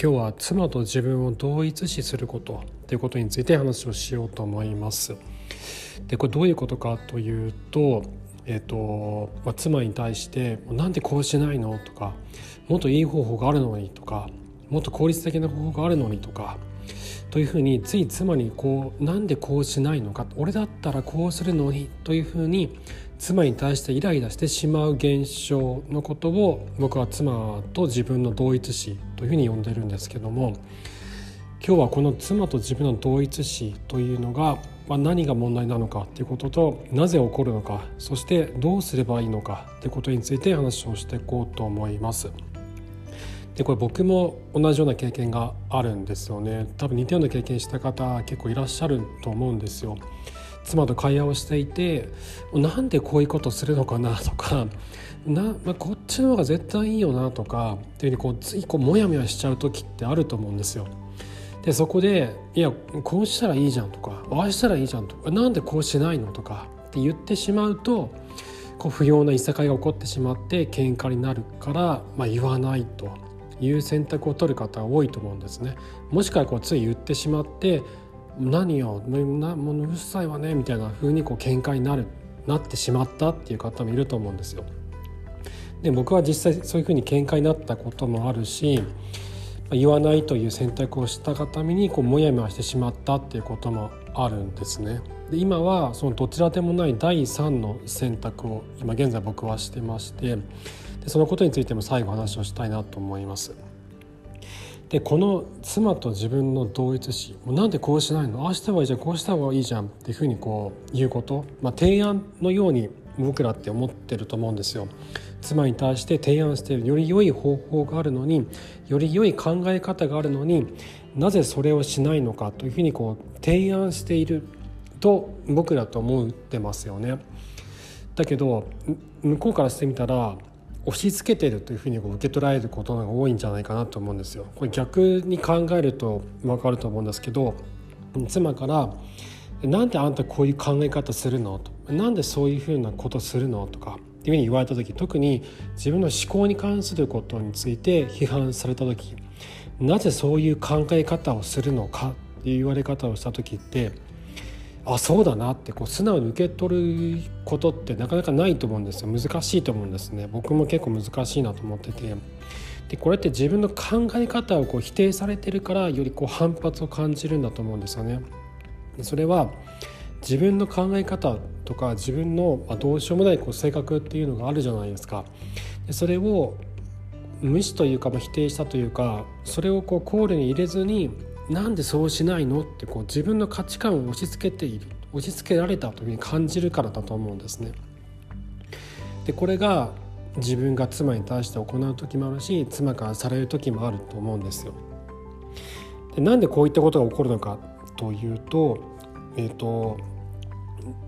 今日は妻と自分を同一視することということについて話をしようと思います。でこれどういうことかというと,、えーとまあ、妻に対して「なんでこうしないの?」とか「もっといい方法があるのに」とか「もっと効率的な方法があるのに」とかというふうについ妻にこうなんでこうしないのか俺だったらこうするのにというふうに妻に対してイライラしてしまう現象のことを僕は妻と自分の同一視というふうに呼んでるんですけども今日はこの妻と自分の同一視というのが、まあ、何が問題なのかということとなぜ起こるのかそしてどうすればいいのかということについて話をしていこうと思います。でこれ僕も同じような経験があるんですよね多分似たような経験した方結構いらっしゃると思うんですよ妻と会話をしていてなんでこういうことするのかなとかな、まあ、こっちの方が絶対いいよなとかっていうふうにこうついこうモヤモヤしちゃう時ってあると思うんですよ。でそこで「いやこうしたらいいじゃん」とか「ああしたらいいじゃん」とか「なんでこうしないの?」とかって言ってしまうとこう不要ないさかいが起こってしまって喧嘩になるから、まあ、言わないという選択を取る方が多いと思うんですね。もしくはこうつい言ってしまって何よなもううるさいわねみたいな風にこう喧嘩になるなってしまったっていう方もいると思うんですよ。で僕は実際そういう風に喧嘩になったこともあるし言わないという選択をしたがためにこうモヤモヤしてしまったっていうこともあるんですね。で今はそのどちらでもない第3の選択を今現在僕はしてましてでそのことについても最後話をしたいなと思います。でこの妻と自分の同一視なんでこうしないの？ああした方がいいじゃんこうした方がいいじゃんっていうふうにこう言うこと、まあ、提案のように僕らって思ってると思うんですよ。妻に対して提案しているより良い方法があるのにより良い考え方があるのになぜそれをしないのかというふうにこう提案していると僕らと思ってますよね。だけど向こうからしてみたら押し付けてるというふうに受け取られることが多いんじゃないかなと思うんですよ。これ逆に考えると分かると思うんですけど妻から「なんであんたこういう考え方するの?」と「なんでそういうふうなことするの?」とかっていうふうに言われた時特に自分の思考に関することについて批判された時なぜそういう考え方をするのか？っていう言われ方をした時ってあそうだなってこう素直に受け取ることってなかなかないと思うんですよ。難しいと思うんですね。僕も結構難しいなと思ってて。でこれって自分の考え方をこう否定されてるからよりこう反発を感じるんだと思うんですよね。でそれは自分の考え方とか自分のどうしようもないこう性格っていうのがあるじゃないですか。でそれを無視というか否定したというかそれをこう考慮に入れずになんでそうしないの？ってこう自分の価値観を押し付けている押し付けられたというふうに感じるからだと思うんですね。でこれが自分が妻に対して行う時もあるし妻からされる時もあると思うんですよ。でなんでこういったことが起こるのかというと,、えーと、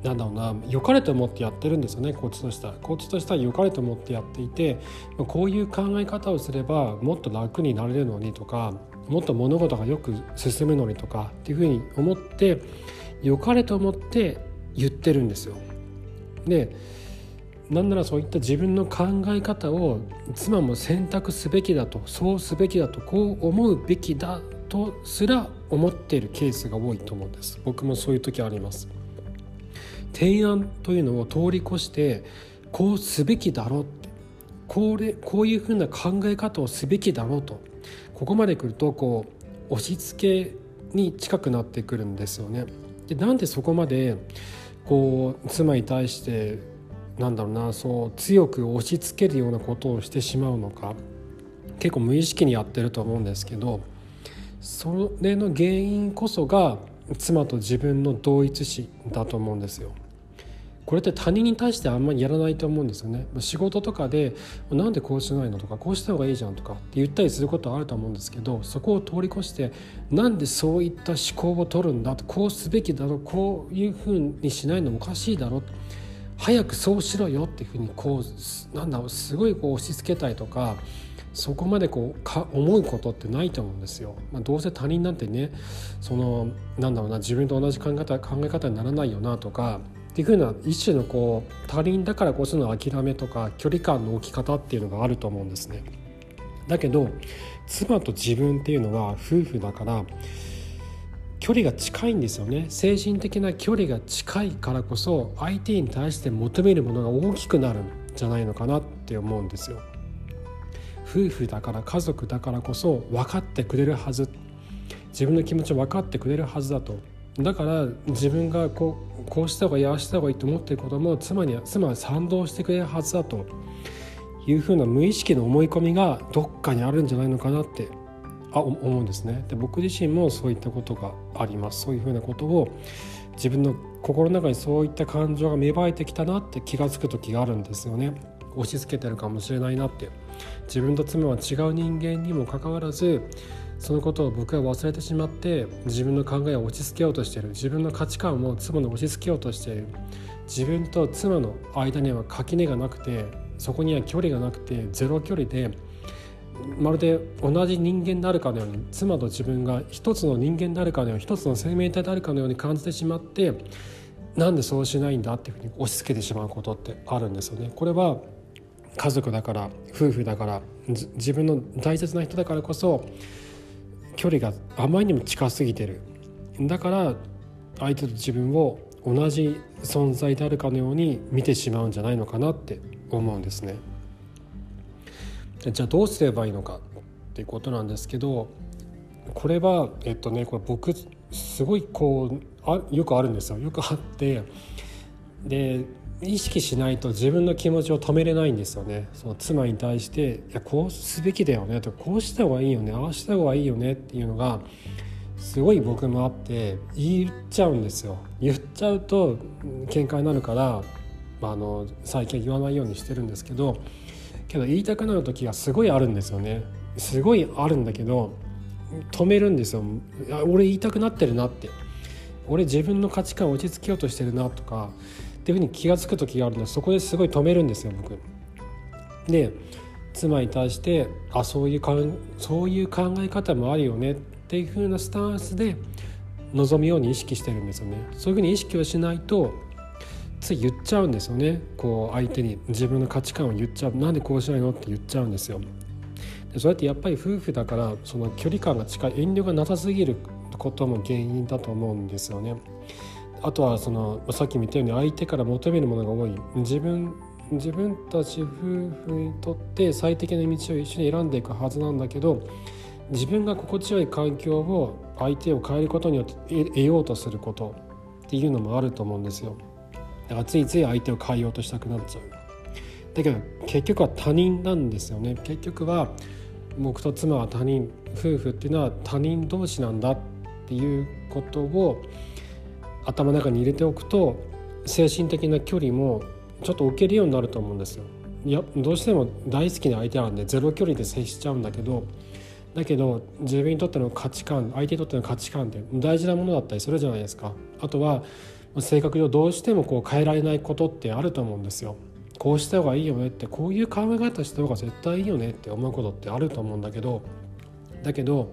なんだろうな良かれと思ってやってるんですよねこっちとしたらこっちとしたら良かれと思ってやっていてこういう考え方をすればもっと楽になれるのにとかもっと物事がよく進むのにとかっていうふうに思って良かれと思って言ってるんですよ。でなんならそういった自分の考え方を妻も選択すべきだとそうすべきだとこう思うべきだとすら思っているケースが多いと思うんです。僕もそういう時あります。提案というのを通り越してこうすべきだろうってこれこういうふうな考え方をすべきだろうと。ここまで来るとこう押し付けに近くなってくるんですよね。でなんでそこまでこう妻に対してなんだろうなそう強く押し付けるようなことをしてしまうのか結構無意識にやってると思うんですけどそれの原因こそが妻と自分の同一視だと思うんですよ。これって他人に対してあんまりやらないと思うんですよね仕事とかで「なんでこうしないの?」とか「こうした方がいいじゃん」とかって言ったりすることはあると思うんですけどそこを通り越してなんでそういった思考を取るんだこうすべきだろうこういうふうにしないのおかしいだろう早くそうしろよっていうふうにこうなんだろうすごいこう押し付けたりとかそこまでこうか思うことってないと思うんですよ。まあ、どうせ他人なんてねそのなんだろうな自分と同じ考え方考え方にならないよなとかっていうふうな一種のこう他人だからこその諦めとか距離感の置き方っていうのがあると思うんですね。だけど妻と自分っていうのは夫婦だから距離が近いんですよね。精神的な距離が近いからこそ相手に対して求めるものが大きくなるんじゃないのかなって思うんですよ。夫婦だから家族だからこそ分かってくれるはず。自分の気持ちを分かってくれるはずだと。だから自分がこうこうした方がいいああした方がいいと思っていることも妻に妻は賛同してくれるはずだというふうな無意識の思い込みがどっかにあるんじゃないのかなってあ思うんですね。で僕自身もそういったことがあります。そういうふうなことを自分の心の中にそういった感情が芽生えてきたなって気が付く時があるんですよね。押し付けてるかもしれないなって。自分と妻は違う人間にもかかわらずそのことを僕は忘れてしまって自分の考えを落ち着けようとしている自分の価値観を妻に押し付けようとしている自分と妻の間には垣根がなくてそこには距離がなくてゼロ距離でまるで同じ人間であるかのように妻と自分が一つの人間であるかのように一つの生命体であるかのように感じてしまってなんでそうしないんだっていうふうに押し付けてしまうことってあるんですよね。これは家族だから夫婦だから自分の大切な人だからこそ距離があまりにも近すぎてるだから相手と自分を同じ存在であるかのように見てしまうんじゃないのかなって思うんですね。じゃあどうすればいいのかっていうことなんですけどこれはえっとねこれ僕すごいこうあよくあるんですよよくあってで意識しないと自分の気持ちを止めれないんですよね。その妻に対して「いやこうすべきだよね」とか「こうした方がいいよねああした方がいいよね」っていうのがすごい僕もあって言っちゃうんですよ。言っちゃうと喧嘩になるから、まあ、あの最近言わないようにしてるんですけどけど言いたくなる時がすごいあるんですよね。すごいあるんだけど止めるんですよ俺言いたくなってるなって。俺自分の価値観を落ち着けようとしてるなとかっていうふうに気が付く時があるのでそこですごい止めるんですよ僕。で妻に対してあそういうかそういう考え方もあるよねっていうふうなスタンスで望むように意識してるんですよね。そういうふうに意識をしないとつい言っちゃうんですよねこう相手に自分の価値観を言っちゃうなんでこうしないの？って言っちゃうんですよ。でそうやってやっぱり夫婦だからその距離感が近い遠慮がなさすぎることも原因だと思うんですよね。あとはそのさっきも言ったように相手から求めるものが多い。自分自分たち夫婦にとって最適な道を一緒に選んでいくはずなんだけど自分が心地よい環境を相手を変えることによって得ようとすることっていうのもあると思うんですよ。だからついつい相手を変えようとしたくなっちゃう。だけど結局は他人なんですよね。結局は僕と妻は他人夫婦っていうのは他人同士なんだっていうことを頭の中に入れておくと精神的な距離もちょっと置けるようになると思うんですよ。いやどうしても大好きな相手なんでゼロ距離で接しちゃうんだけどだけど自分にとっての価値観相手にとっての価値観って大事なものだったりするじゃないですか。あとは性格上どうしてもこう変えられないことってあると思うんですよ。こうした方がいいよねってこういう考え方した方が絶対いいよねって思うことってあると思うんだけどだけど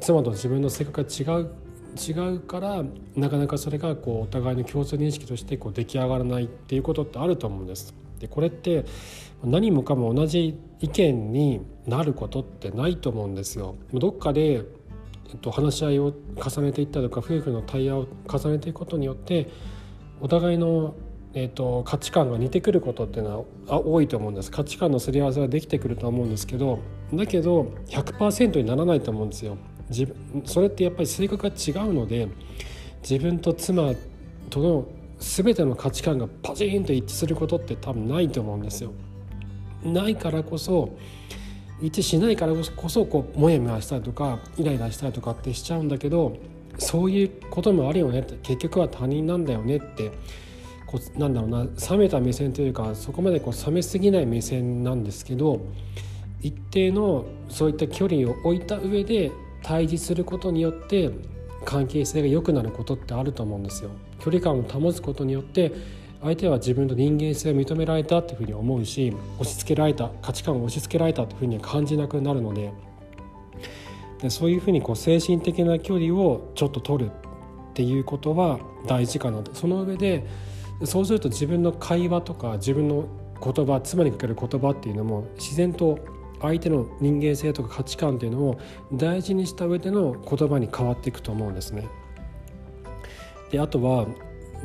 妻と自分の性格が違う違うからなかなかそれがこうお互いの共通認識としてこう出来上がらないっていうことってあると思うんです。でこれって何もかも同じ意見になることってないと思うんですよ。どっかで、えっと、話し合いを重ねていったとか夫婦の対話を重ねていくことによってお互いの、えっと、価値観が似てくることっていうのは多いと思うんです価値観のすり合わせができてくると思うんですけどだけど100%にならないと思うんですよ。自分それってやっぱり性格が違うので自分と妻との全ての価値観がパチンと一致することって多分ないと思うんですよ。ないからこそ一致しないからこそこうモヤモヤしたりとかイライラしたりとかってしちゃうんだけどそういうこともあるよねって結局は他人なんだよねってこうなんだろうな冷めた目線というかそこまでこう冷めすぎない目線なんですけど一定のそういった距離を置いた上で対峙することによって関係性が良くなることってあると思うんですよ。距離感を保つことによって相手は自分の人間性を認められたっていうふうに思うし押し付けられた価値観を押し付けられたっていうふうに感じなくなるのででそういうふうにこう精神的な距離をちょっと取るっていうことは大事かなとその上でそうすると自分の会話とか自分の言葉妻にかける言葉っていうのも自然と相手の人間性とか価値観っていうのを大事にした上での言葉に変わっていくと思うんですね。であとは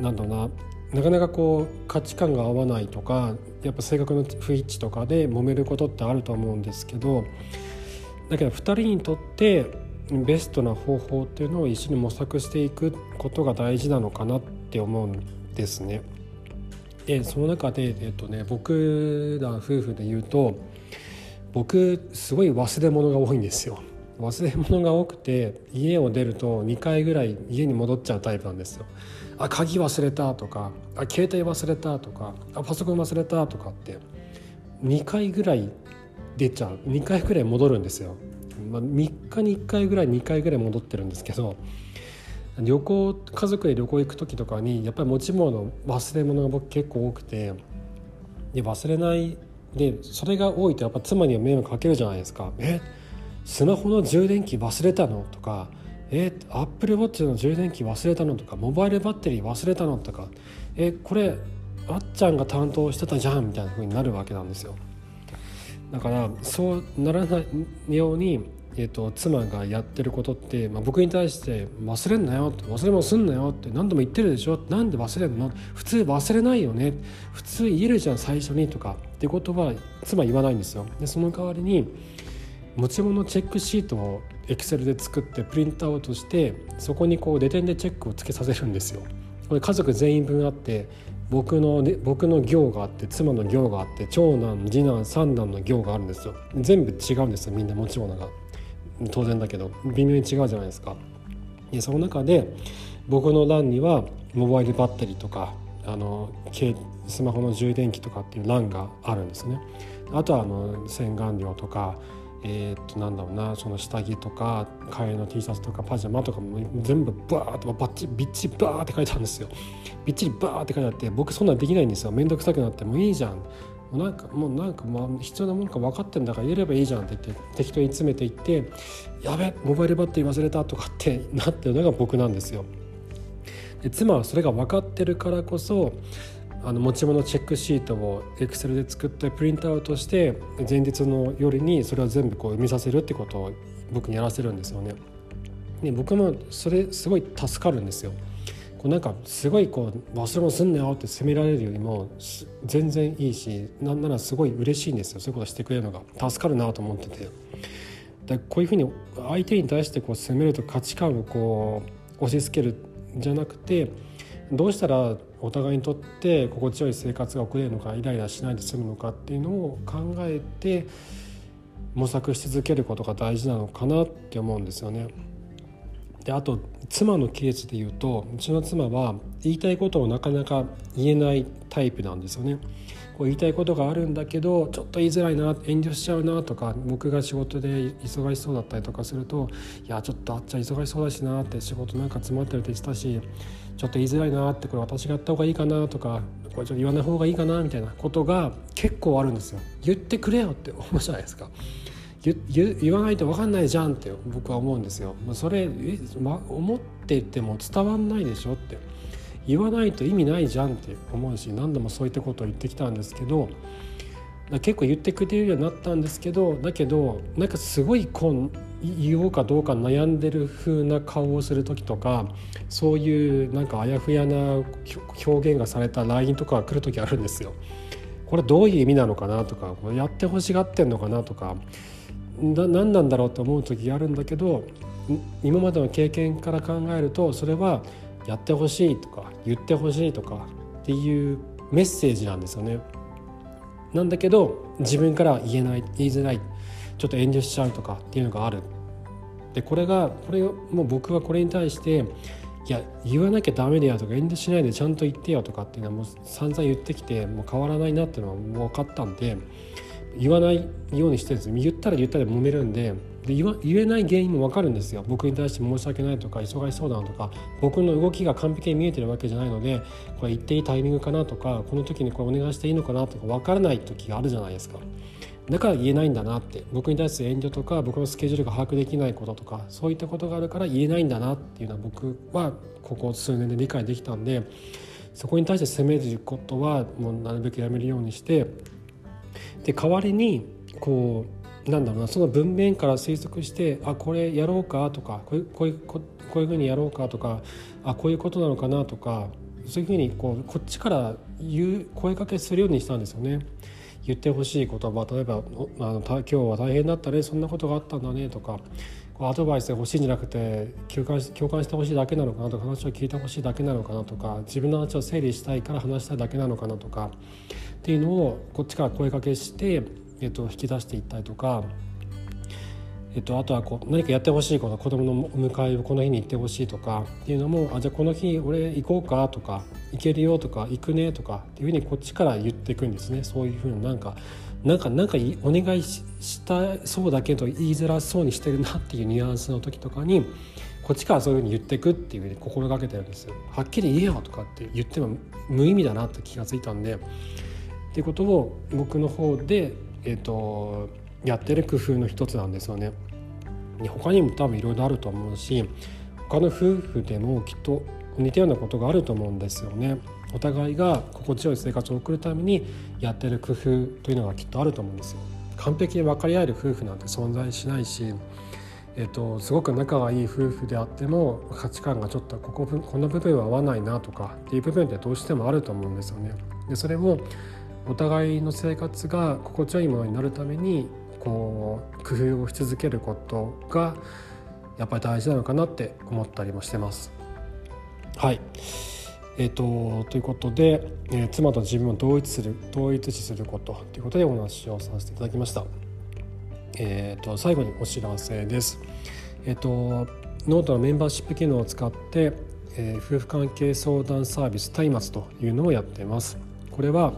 なんだろうななかなかこう価値観が合わないとかやっぱ性格の不一致とかで揉めることってあると思うんですけどだけど2人にとってベストな方法っていうのを一緒に模索していくことが大事なのかなって思うんですね。でその中で、えっとね、僕ら夫婦で言うと僕すごい忘れ物が多いんですよ。忘れ物が多くて家を出ると2回ぐらい家に戻っちゃうタイプなんですよ。あ鍵忘れたとかあ携帯忘れたとかあパソコン忘れたとかって2回ぐらい出ちゃう2回ぐらい戻るんですよ。まあ、3日に1回ぐらい2回ぐらい戻ってるんですけど旅行家族で旅行行く時とかにやっぱり持ち物忘れ物が僕結構多くてで忘れないでそれが多いとやっぱ妻には迷惑かけるじゃないですか。えスマホの充電器忘れたの？とかえアップルウォッチの充電器忘れたの？とかモバイルバッテリー忘れたの？とかえこれあっちゃんが担当してたじゃん？みたいな風になるわけなんですよ。だからそうならないように、えーと、妻がやってることって、まあ、僕に対して「忘れんなよ」って「忘れ物すんなよ」って何度も言ってるでしょなんで忘れんの？普通忘れないよね普通言えるじゃん最初にとかってことは妻言わないんですよ。でその代わりに持ち物チェックシートをエクセルで作ってプリントアウトしてそこにこうデテンでチェックをつけさせるんですよ。これ家族全員分あって僕の僕の行があって妻の行があって長男次男三男の行があるんですよ。全部違うんですよみんな持ち物が。当然だけど微妙に違うじゃないですか。でその中で僕の欄にはモバイルバッテリーとかあのスマホの充電器とかっていう欄があるんですね。あとはあの洗顔料とかえー、っとなんだろうなその下着とか替えの T シャツとかパジャマとかも全部バーッとバッチビッチバーって書いてあるんですよ。びっちりバーって書いてあって僕そんなんできないんですよ。面倒くさくなってもういいじゃん。なんかもうなんかまあ必要なものか分かってんだから入れればいいじゃんって言って適当に詰めていってやべモバイルバッテリー忘れたとかってなってるのが僕なんですよで妻はそれが分かってるからこそあの持ち物チェックシートをエクセルで作ってプリントアウトして前日の夜にそれを全部こう見させるってことを僕にやらせるんですよね。で僕もそれすごい助かるんですよ。こうなんかすごいこう忘れ物すんなよって責められるよりも全然いいしなんならすごい嬉しいんですよそういうことしてくれるのが助かるなと思ってて。でこういうふうに相手に対してこう責めると価値観をこう押し付けるんじゃなくてどうしたらお互いにとって心地よい生活が送れるのかイライラしないで済むのかっていうのを考えて模索し続けることが大事なのかなって思うんですよね。であと妻のケースで言うとうちの妻は言いたいことをなかなか言えないタイプなんですよね。こう言いたいことがあるんだけどちょっと言いづらいな遠慮しちゃうなとか僕が仕事で忙しそうだったりとかすると「いやちょっとあっちゃん忙しそうだしな」って仕事なんか詰まってるって言ってたしちょっと言いづらいなってこれ私がやった方がいいかなとかこれちょっと言わない方がいいかなみたいなことが結構あるんですよ言ってくれよって思うじゃないですか言わないと分かんないじゃんって僕は思うんですよそれま、思っていても伝わんないでしょって言わないと意味ないじゃんって思うし何度もそういったことを言ってきたんですけど結構言ってくれるようになったんですけどだけどなんかすごいこう言おうかどうか悩んでる風な顔をする時とかそういうなんかあやふやな表現がされた LINE とかが来る時あるんですよ。これどういう意味なのかなとかこれやってほしがってんのかなとか何なんだろうと思う時があるんだけど今までの経験から考えるとそれはやってほしいとか言ってほしいとかっていうメッセージなんですよね。なんだけど自分から言えない言いづらいちょっと遠慮しちゃうとかっていうのがある。でこれがこれもう僕はこれに対していや言わなきゃダメだよとか遠慮しないでちゃんと言ってよとかっていうのはもう散々言ってきてもう変わらないなっていうのはもう分かったんで言わないようにしてです言ったら言ったら揉めるんで。で言言えない原因も分かるんですよ。僕に対して申し訳ないとか忙しそうだなとか僕の動きが完璧に見えてるわけじゃないのでこれ言っていいタイミングかなとかこの時にこれお願いしていいのかなとか分からない時があるじゃないですか。だから言えないんだなって。僕に対する遠慮とか僕のスケジュールが把握できないこととかそういったことがあるから言えないんだなっていうのは僕はここ数年で理解できたんでそこに対して責めることはもうなるべくやめるようにしてで代わりにこうなんだろうなその文面から推測してあこれやろうかとかこういうこういうこういうふうにやろうかとかあこういうことなのかなとかそういうふうにこうこっちから言う声かけするようにしたんですよね。言ってほしい言葉例えばあの「今日は大変だったねそんなことがあったんだね」とかこうアドバイスが欲しいんじゃなくて共感共感してほしいだけなのかなとか話を聞いてほしいだけなのかなとか自分の話を整理したいから話したいだけなのかなとかっていうのをこっちから声かけしてえっと、引き出していったりとか、えっと、あとはこう何かやってほしいこと子供のお迎えをこの日に行ってほしいとかっていうのもあじゃあこの日俺行こうかとか行けるよとか行くねとかっていうふうにこっちから言っていくんですねそういうふうになんかなんかなんかお願いしたそうだけど言いづらそうにしてるなっていうニュアンスの時とかにこっちからそういうふうに言っていくっていうふうに心がけてるんですよ。はっきり言えよとかって言っても無意味だなって気がついたんでっていうことを僕の方でえーと、やってる工夫の一つなんですよね。他にも多分いろいろあると思うし他の夫婦でもきっと似たようなことがあると思うんですよね。お互いが心地よい生活を送るためにやってる工夫というのがきっとあると思うんですよ。完璧に分かり合える夫婦なんて存在しないし、えっと、すごく仲がいい夫婦であっても価値観がちょっとこここの部分は合わないなとかっていう部分ってどうしてもあると思うんですよね。でそれをお互いの生活が心地よいものになるためにこう工夫をし続けることがやっぱり大事なのかなって思ったりもしてます。はいえーと、ということで、えー、妻と自分を同一する同一視することということでお話をさせていただきました。えーと、最後にお知らせです。えーと、ノートのメンバーシップ機能を使って、えー、夫婦関係相談サービス「松明」というのをやっています。これは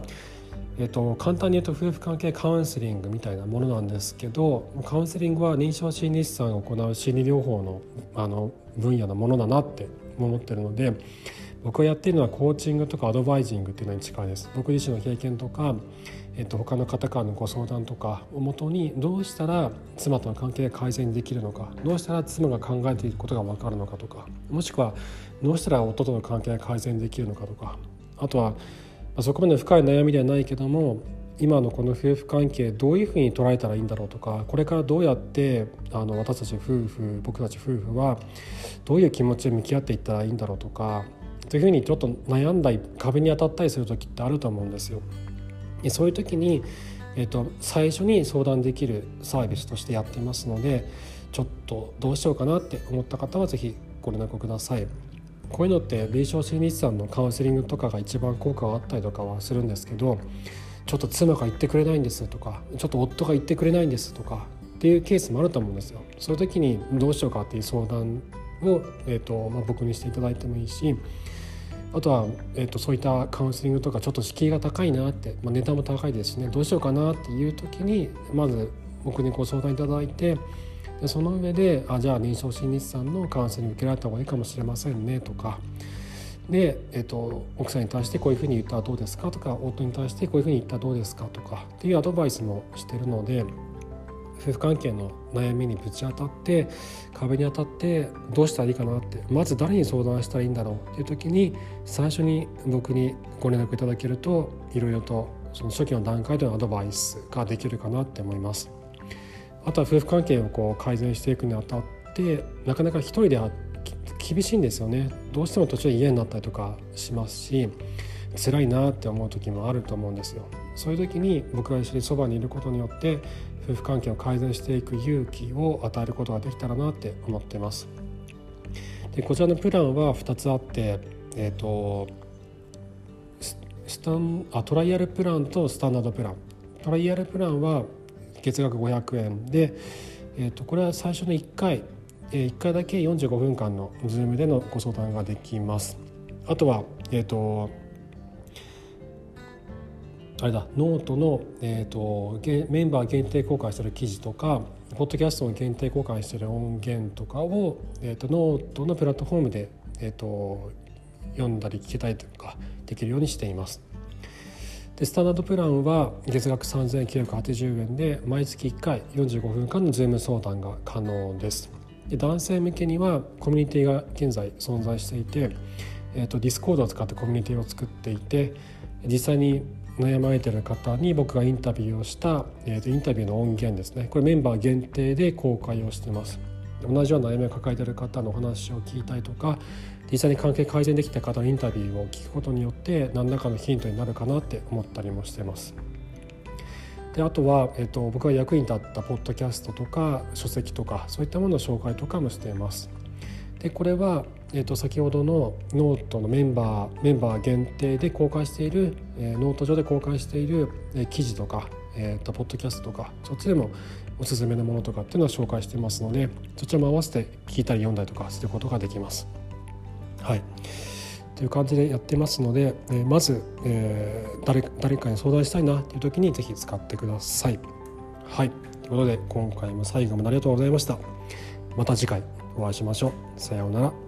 えっと、簡単に言うと夫婦関係カウンセリングみたいなものなんですけどカウンセリングは臨床心理士さんが行う心理療法のあの分野のものだなって思ってるので僕がやっているのはコーチングとかアドバイジングっていうのに近いです。僕自身の経験とか、えっと、他の方からのご相談とかをもとにどうしたら妻との関係が改善できるのかどうしたら妻が考えていることが分かるのかとかもしくはどうしたら夫との関係が改善できるのかとかあとはあ、そこまで深い悩みではないけども今のこの夫婦関係どういうふうに捉えたらいいんだろうとかこれからどうやってあの私たち夫婦僕たち夫婦はどういう気持ちで向き合っていったらいいんだろうとかというふうにちょっと悩んだり壁に当たったりする時ってあると思うんですよ。そういう時に、えーと、最初に相談できるサービスとしてやっていますのでちょっとどうしようかなって思った方は是非ご連絡ください。こういうのって臨床心理士さんのカウンセリングとかが一番効果があったりとかはするんですけどちょっと妻が言ってくれないんですとかちょっと夫が言ってくれないんですとかっていうケースもあると思うんですよ。そういう時にどうしようかっていう相談を、えーとまあ、僕にしていただいてもいいしあとは、えーと、そういったカウンセリングとかちょっと敷居が高いなって、まあ、値段も高いですしねどうしようかなっていう時にまず僕にご相談いただいてでその上であじゃあ臨床心理士さんのカウンセリング受けられた方がいいかもしれませんねとかで、えーと、奥さんに対してこういうふうに言ったらどうですかとか夫に対してこういうふうに言ったらどうですかとかっていうアドバイスもしてるので夫婦関係の悩みにぶち当たって壁に当たってどうしたらいいかなってまず誰に相談したらいいんだろうっていう時に最初に僕にご連絡いただけるといろいろとその初期の段階でのアドバイスができるかなって思います。あとは夫婦関係をこう改善していくにあたってなかなか一人では厳しいんですよね。どうしても途中で嫌になったりとかしますし辛いなって思う時もあると思うんですよ。そういう時に僕が一緒にそばにいることによって夫婦関係を改善していく勇気を与えることができたらなって思ってます。でこちらのプランは2つあってえっ、ー、とスタンあトライアルプランとスタンダードプラン。トライアルプランは月額500円で、えー、とこれは最初の1回、えー、1回だけ45分間の Zoom でのご相談ができます。あとは、えーと、あれだノートの、えーと、メンバー限定公開してる記事とかポッドキャストの限定公開してる音源とかを、えーと、ノートのプラットフォームで、えー、と読んだり聞けたりとかできるようにしています。でスタンダードプランは月額3980円で毎月1回45分間の Zoom 相談が可能です。で男性向けにはコミュニティが現在存在していて、えーと、 Discord を使ってコミュニティを作っていて実際に悩まれている方に僕がインタビューをした、えー、とインタビューの音源ですね。これメンバー限定で公開をしています。同じような悩みを抱えている方のお話を聞いたりとか実際に関係改善できた方のインタビューを聞くことによって何らかのヒントになるかなって思ったりもしてます。であとは、えーと、僕が役に立ったポッドキャストとか書籍とかそういったものの紹介とかもしています。でこれは、えーと、先ほどのノートのメンバーメンバー限定で公開している、えー、ノート上で公開している、えー、記事とか、えーと、ポッドキャストとかそっちでもおすすめのものとかっていうのは紹介してますのでそちらも合わせて聞いたり読んだりとかすることができます。はいという感じでやってますので、えー、まず、えー、誰誰かに相談したいなという時に是非使ってください。はいということで今回も最後までありがとうございました。また次回お会いしましょう。さようなら。